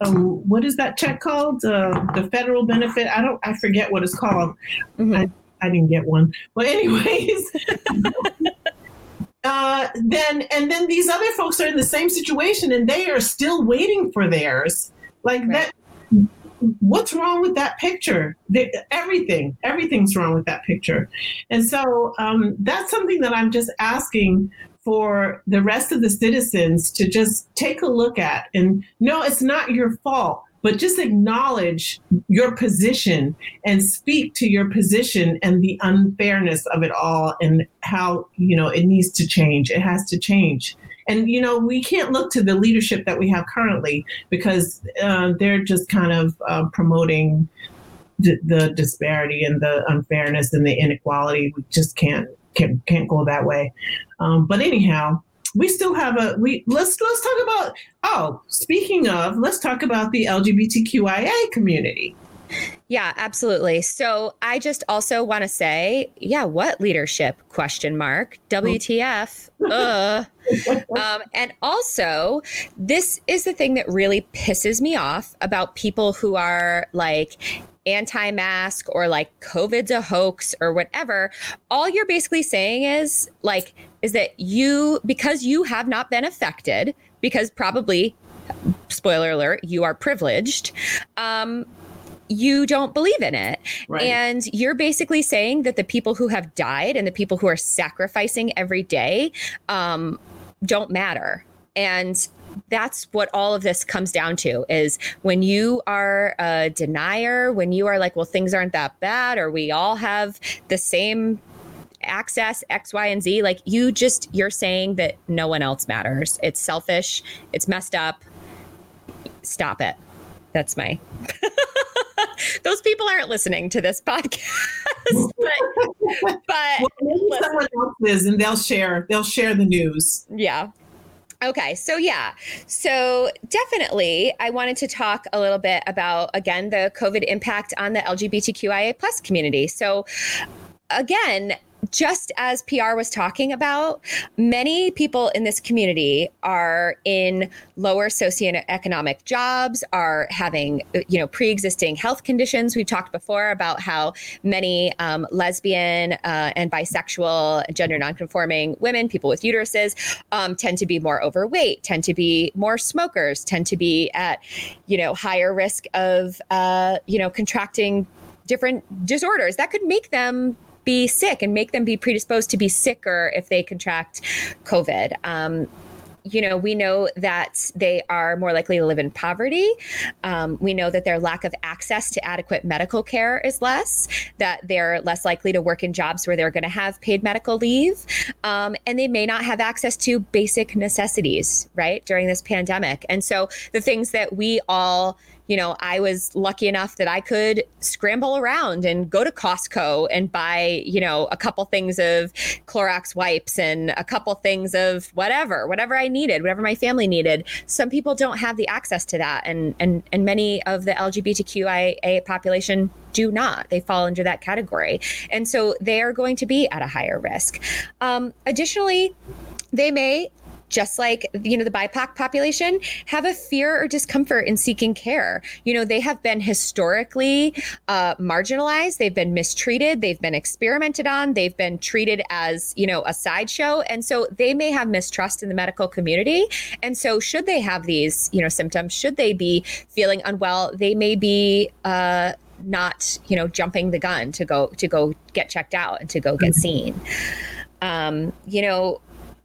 um, what is that check called? Uh, the federal benefit. I don't. I forget what it's called. Mm-hmm. I, I didn't get one. But anyways. uh, then and then these other folks are in the same situation and they are still waiting for theirs. Like right. that what's wrong with that picture? They, everything, everything's wrong with that picture. And so um, that's something that I'm just asking for the rest of the citizens to just take a look at and no, it's not your fault, but just acknowledge your position and speak to your position and the unfairness of it all and how, you know, it needs to change. It has to change. And, you know, we can't look to the leadership that we have currently because uh, they're just kind of uh, promoting the, the disparity and the unfairness and the inequality. We just can't can't can't go that way. Um, but anyhow, we still have a we let's let's talk about oh speaking of let's talk about the LGBTQIA community. Yeah, absolutely. So I just also want to say, yeah, what leadership? Question mark. WTF? uh. Um, and also, this is the thing that really pisses me off about people who are like anti mask or like COVID's a hoax or whatever, all you're basically saying is like, is that you, because you have not been affected, because probably, spoiler alert, you are privileged. Um, you don't believe in it. Right. And you're basically saying that the people who have died and the people who are sacrificing every day um, don't matter and that's what all of this comes down to is when you are a denier when you are like well things aren't that bad or we all have the same access X, Y, and Z. Like you just, you're saying that no one else matters. It's selfish. It's messed up. Stop it. That's my. Those people aren't listening to this podcast, but, but well, someone else is, and they'll share. They'll share the news. Yeah. Okay, so yeah, so definitely, I wanted to talk a little bit about again the COVID impact on the LGBTQIA plus community. So again, just as Piyar was talking about, many people in this community are in lower socioeconomic jobs, are having, you know, pre-existing health conditions. We've talked before about how many um, lesbian uh, and bisexual, gender nonconforming women, people with uteruses, um, tend to be more overweight, tend to be more smokers, tend to be at, you know, higher risk of, uh, you know, contracting different disorders that could make them be sick and make them be predisposed to be sicker if they contract COVID. Um, you know, we know that they are more likely to live in poverty. Um, we know that their lack of access to adequate medical care is less, that they're less likely to work in jobs where they're going to have paid medical leave. Um, and they may not have access to basic necessities, right, during this pandemic. And so the things that we all you know, I was lucky enough that I could scramble around and go to Costco and buy, you know, a couple things of Clorox wipes and a couple things of whatever, whatever I needed, whatever my family needed. Some people don't have the access to that, and and and many of the LGBTQIA population do not. They fall under that category, and so they are going to be at a higher risk. Um, additionally, they may just like you know the BIPOC population, have a fear or discomfort in seeking care. You know, they have been historically uh, marginalized, they've been mistreated, they've been experimented on, they've been treated as you know a sideshow, and so they may have mistrust in the medical community. And so, should they have these you know symptoms, should they be feeling unwell, they may be. Uh, not you know jumping the gun to go to go get checked out and to go get mm-hmm. seen um, you know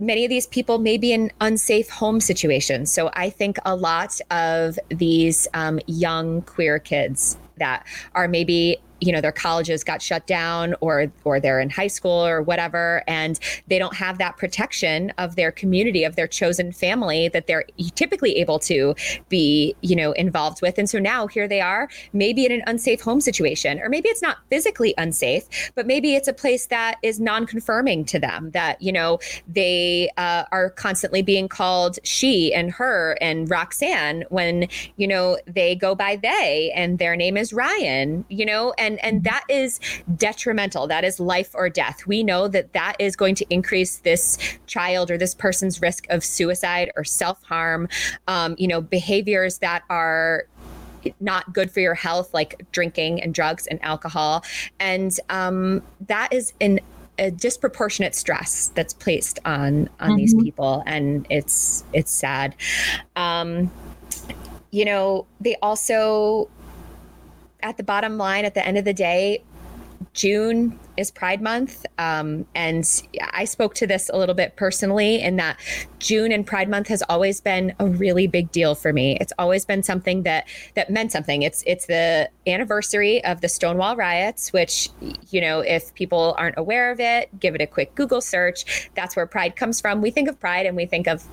many of these people may be in unsafe home situations. So I think a lot of these um, young queer kids that are maybe you know their colleges got shut down or or they're in high school or whatever and they don't have that protection of their community of their chosen family that they're typically able to be you know involved with. And so now here they are maybe in an unsafe home situation or maybe it's not physically unsafe but maybe it's a place that is non-confirming to them that you know they uh, are constantly being called she and her and roxanne when you know they go by they and their name is ryan you know and and and that is detrimental. That is life or death. We know that that is going to increase this child or this person's risk of suicide or self-harm um, you know behaviors that are not good for your health like drinking and drugs and alcohol. And um, that is an a disproportionate stress that's placed on on mm-hmm. these people and it's it's sad. Um you know they also at the bottom line, at the end of the day, June is Pride Month. Um, and I spoke to this a little bit personally in that June and Pride Month has always been a really big deal for me. It's always been something that that meant something. It's it's the anniversary of the Stonewall riots, which you know, if people aren't aware of it, give it a quick Google search. That's where Pride comes from. We think of Pride and we think of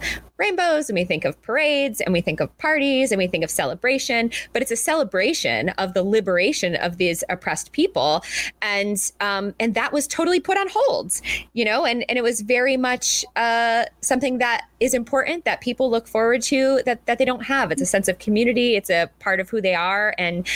rainbows and we think of parades and we think of parties and we think of celebration, but it's a celebration of the liberation of these oppressed people. And um, and that was totally put on hold, you know, and, and it was very much uh, something that is important that people look forward to that, that they don't have. It's a sense of community, it's a part of who they are. And,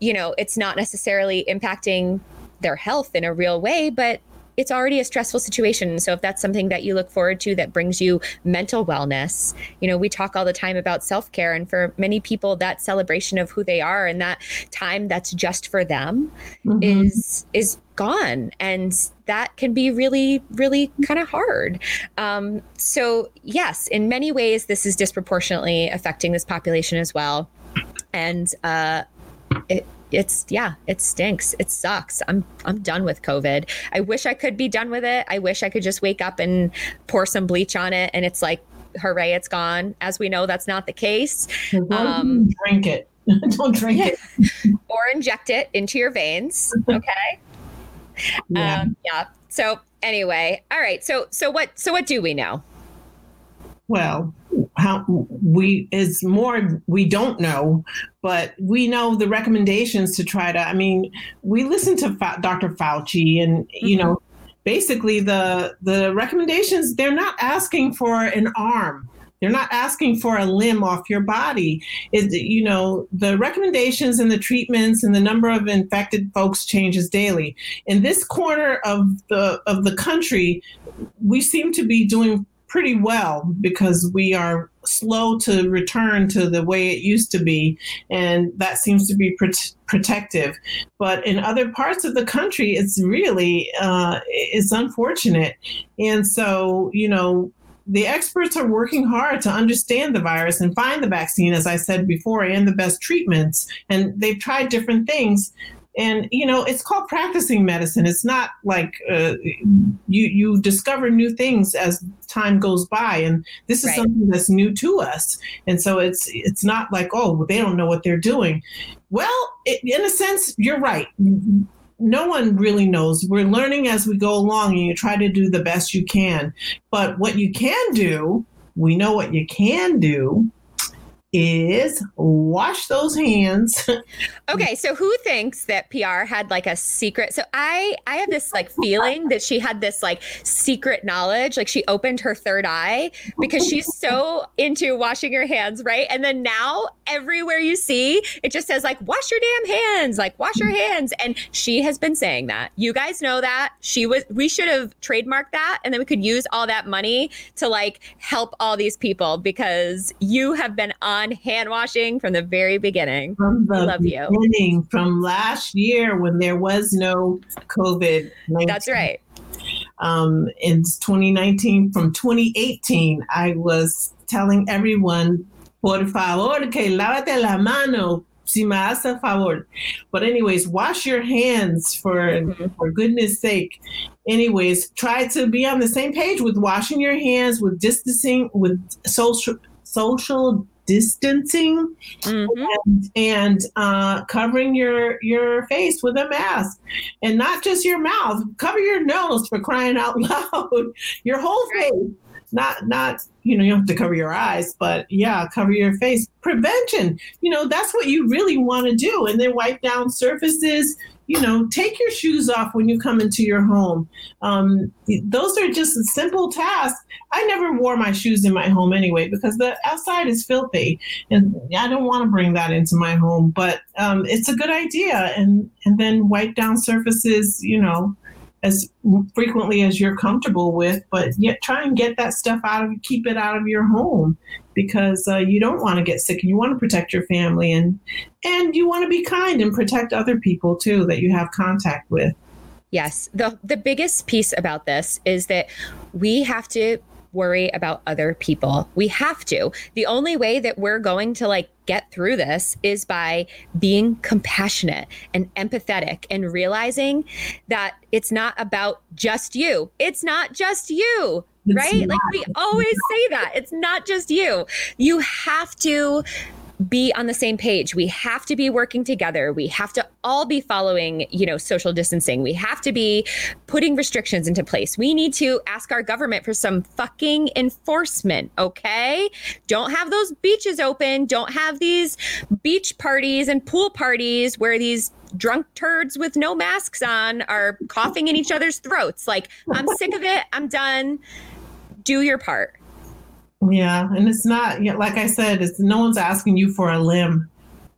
you know, it's not necessarily impacting their health in a real way, but it's already a stressful situation. So if that's something that you look forward to that brings you mental wellness, you know, we talk all the time about self-care and for many people that celebration of who they are and that time that's just for them mm-hmm. is is gone and that can be really really kind of hard um, so yes in many ways this is disproportionately affecting this population as well and uh, it, it's yeah, it stinks. It sucks. I'm I'm done with COVID. I wish I could be done with it. I wish I could just wake up and pour some bleach on it and it's like hooray, it's gone. As we know, that's not the case. Um, drink it. Don't drink it. or inject it into your veins. Okay. yeah. Um, yeah. So anyway, all right. So so what so what do we know? Well, how we is more we don't know, but we know the recommendations to try to. I mean, we listen to Fa- Dr. Fauci, and you mm-hmm. know, basically the the recommendations. They're not asking for an arm they're not asking for a limb off your body. It, you know, the recommendations and the treatments and the number of infected folks changes daily. In this corner of the of the country, we seem to be doing pretty well because we are slow to return to the way it used to be, and that seems to be pr- protective. But in other parts of the country, it's really uh, it's unfortunate, and so you know the experts are working hard to understand the virus and find the vaccine, as I said before, and the best treatments. And they've tried different things. And you know, it's called practicing medicine. It's not like uh, you you discover new things as time goes by, and this is right. something that's new to us. And so it's it's not like oh they don't know what they're doing. Well, it, in a sense, you're right no one really knows. We're learning as we go along, and you try to do the best you can. But what you can do, we know what you can do is wash those hands. okay, so who thinks that Piyar had like a secret? So I I have this like feeling that she had this like secret knowledge, like she opened her third eye because she's so into washing her hands, right? And then now everywhere you see, it just says like wash your damn hands, like wash your hands, and she has been saying that. You guys know that. She was we should have trademarked that and then we could use all that money to like help all these people because you have been on on hand washing from the very beginning. From the love beginning, you. from last year when there was no COVID. That's right. Um, in 2019, from 2018, I was telling everyone, por favor, que lávate la mano, si me hace favor. But anyways, wash your hands for mm-hmm. for goodness sake. Anyways, try to be on the same page with washing your hands, with distancing, with social social distancing mm-hmm. and, and uh, covering your your face with a mask. And not just your mouth cover your nose for crying out loud. Your whole face not not you know you don't have to cover your eyes but yeah cover your face prevention you know that's what you really want to do and then wipe down surfaces you know, take your shoes off when you come into your home. Um, those are just simple tasks. I never wore my shoes in my home anyway because the outside is filthy, and I don't want to bring that into my home. But um, it's a good idea, and and then wipe down surfaces. You know, as frequently as you're comfortable with, but yet try and get that stuff out of keep it out of your home because uh, you don't want to get sick and you want to protect your family and and you want to be kind and protect other people too that you have contact with. Yes, the the biggest piece about this is that we have to worry about other people. We have to. The only way that we're going to like get through this is by being compassionate and empathetic and realizing that it's not about just you. It's not just you. It's right? Not. Like we always say that. It's not just you. You have to be on the same page. We have to be working together. We have to all be following, you know, social distancing. We have to be putting restrictions into place. We need to ask our government for some fucking enforcement, okay? Don't have those beaches open. Don't have these beach parties and pool parties where these drunk turds with no masks on are coughing in each other's throats. Like, I'm sick of it. I'm done. Do your part. Yeah, and it's not like I said, it's no one's asking you for a limb.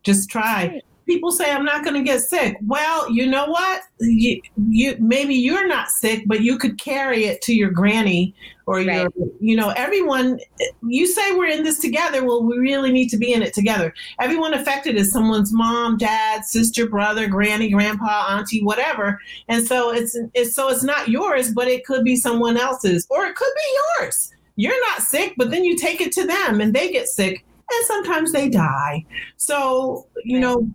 Just try. People say I'm not going to get sick. Well, you know what? You, you maybe you're not sick, but you could carry it to your granny or right. your you know, everyone you say we're in this together, well we really need to be in it together. Everyone affected is someone's mom, dad, sister, brother, granny, grandpa, auntie, whatever. And so it's it's so it's not yours, but it could be someone else's or it could be yours you're not sick, but then you take it to them and they get sick and sometimes they die. So, you know,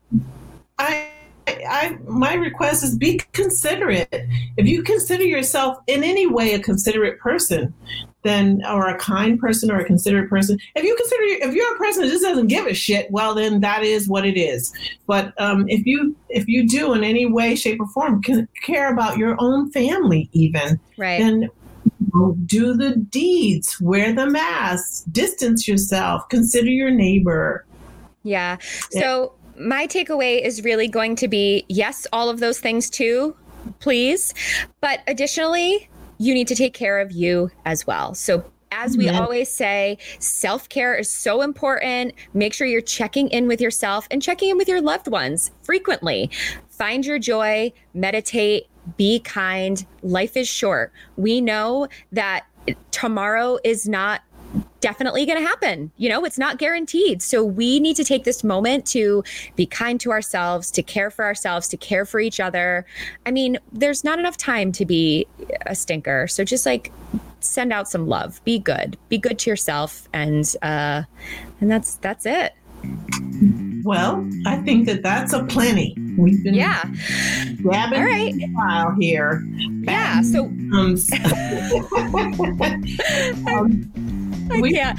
I I my request is be considerate. If you consider yourself in any way a considerate person, then or a kind person or a considerate person, if you consider if you're a person that just doesn't give a shit, well then that is what it is. But um, if you if you do in any way, shape, or form care about your own family, even right, then do the deeds, wear the mask, distance yourself, consider your neighbor. Yeah. So my takeaway is really going to be yes, all of those things too, please. But additionally, you need to take care of you as well. So as we always say, self care is so important. Make sure you're checking in with yourself and checking in with your loved ones frequently. Find your joy, meditate, be kind. Life is short. We know that tomorrow is not definitely going to happen. You know, it's not guaranteed. So we need to take this moment to be kind to ourselves, to care for ourselves, to care for each other. I mean, there's not enough time to be a stinker. So just like send out some love. Be good. Be good to yourself and uh and that's that's it. Well, I think that that's a plenty. We've been yeah grabbing All right. a while here. Yeah. So um, um, we, yeah.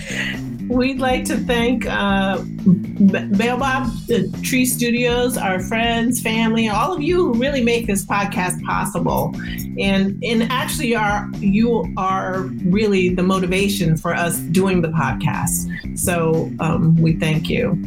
We'd like to thank uh, Baobab, the Tree Studios, our friends, family, all of you who really make this podcast possible. And and actually are you are really the motivation for us doing the podcast. So um, we thank you.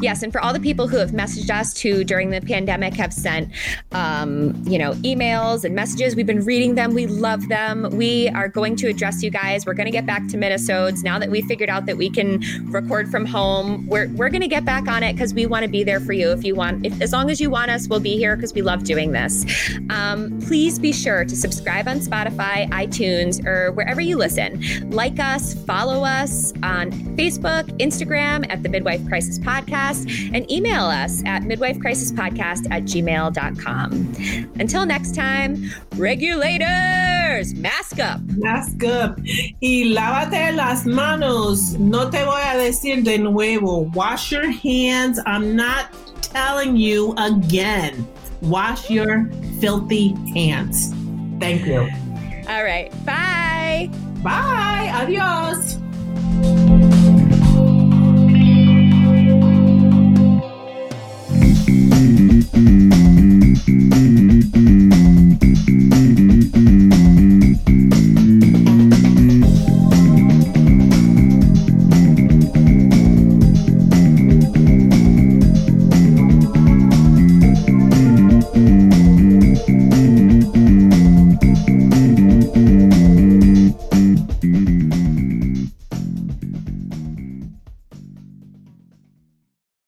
Yes, and for all the people who have messaged us who during the pandemic have sent, um, you know, emails and messages, we've been reading them. We love them. We are going to address you guys. We're going to get back to minisodes now that we figured out that we can record from home. We're we're going to get back on it because we want to be there for you. If you want, if, as long as you want us, we'll be here because we love doing this. Um, please be sure to subscribe on Spotify, iTunes, or wherever you listen. Like us, follow us on Facebook, Instagram at the Midwife Crisis Podcast podcast and email us at midwifecrisispodcast at gmail.com. Until next time, regulators, mask up. Mask up. Y lávate las manos. No te voy a decir de nuevo. Wash your hands. I'm not telling you again. Wash your filthy hands. Thank you. All right. Bye. Bye. Adios. 음, 음, 음, 음, 음.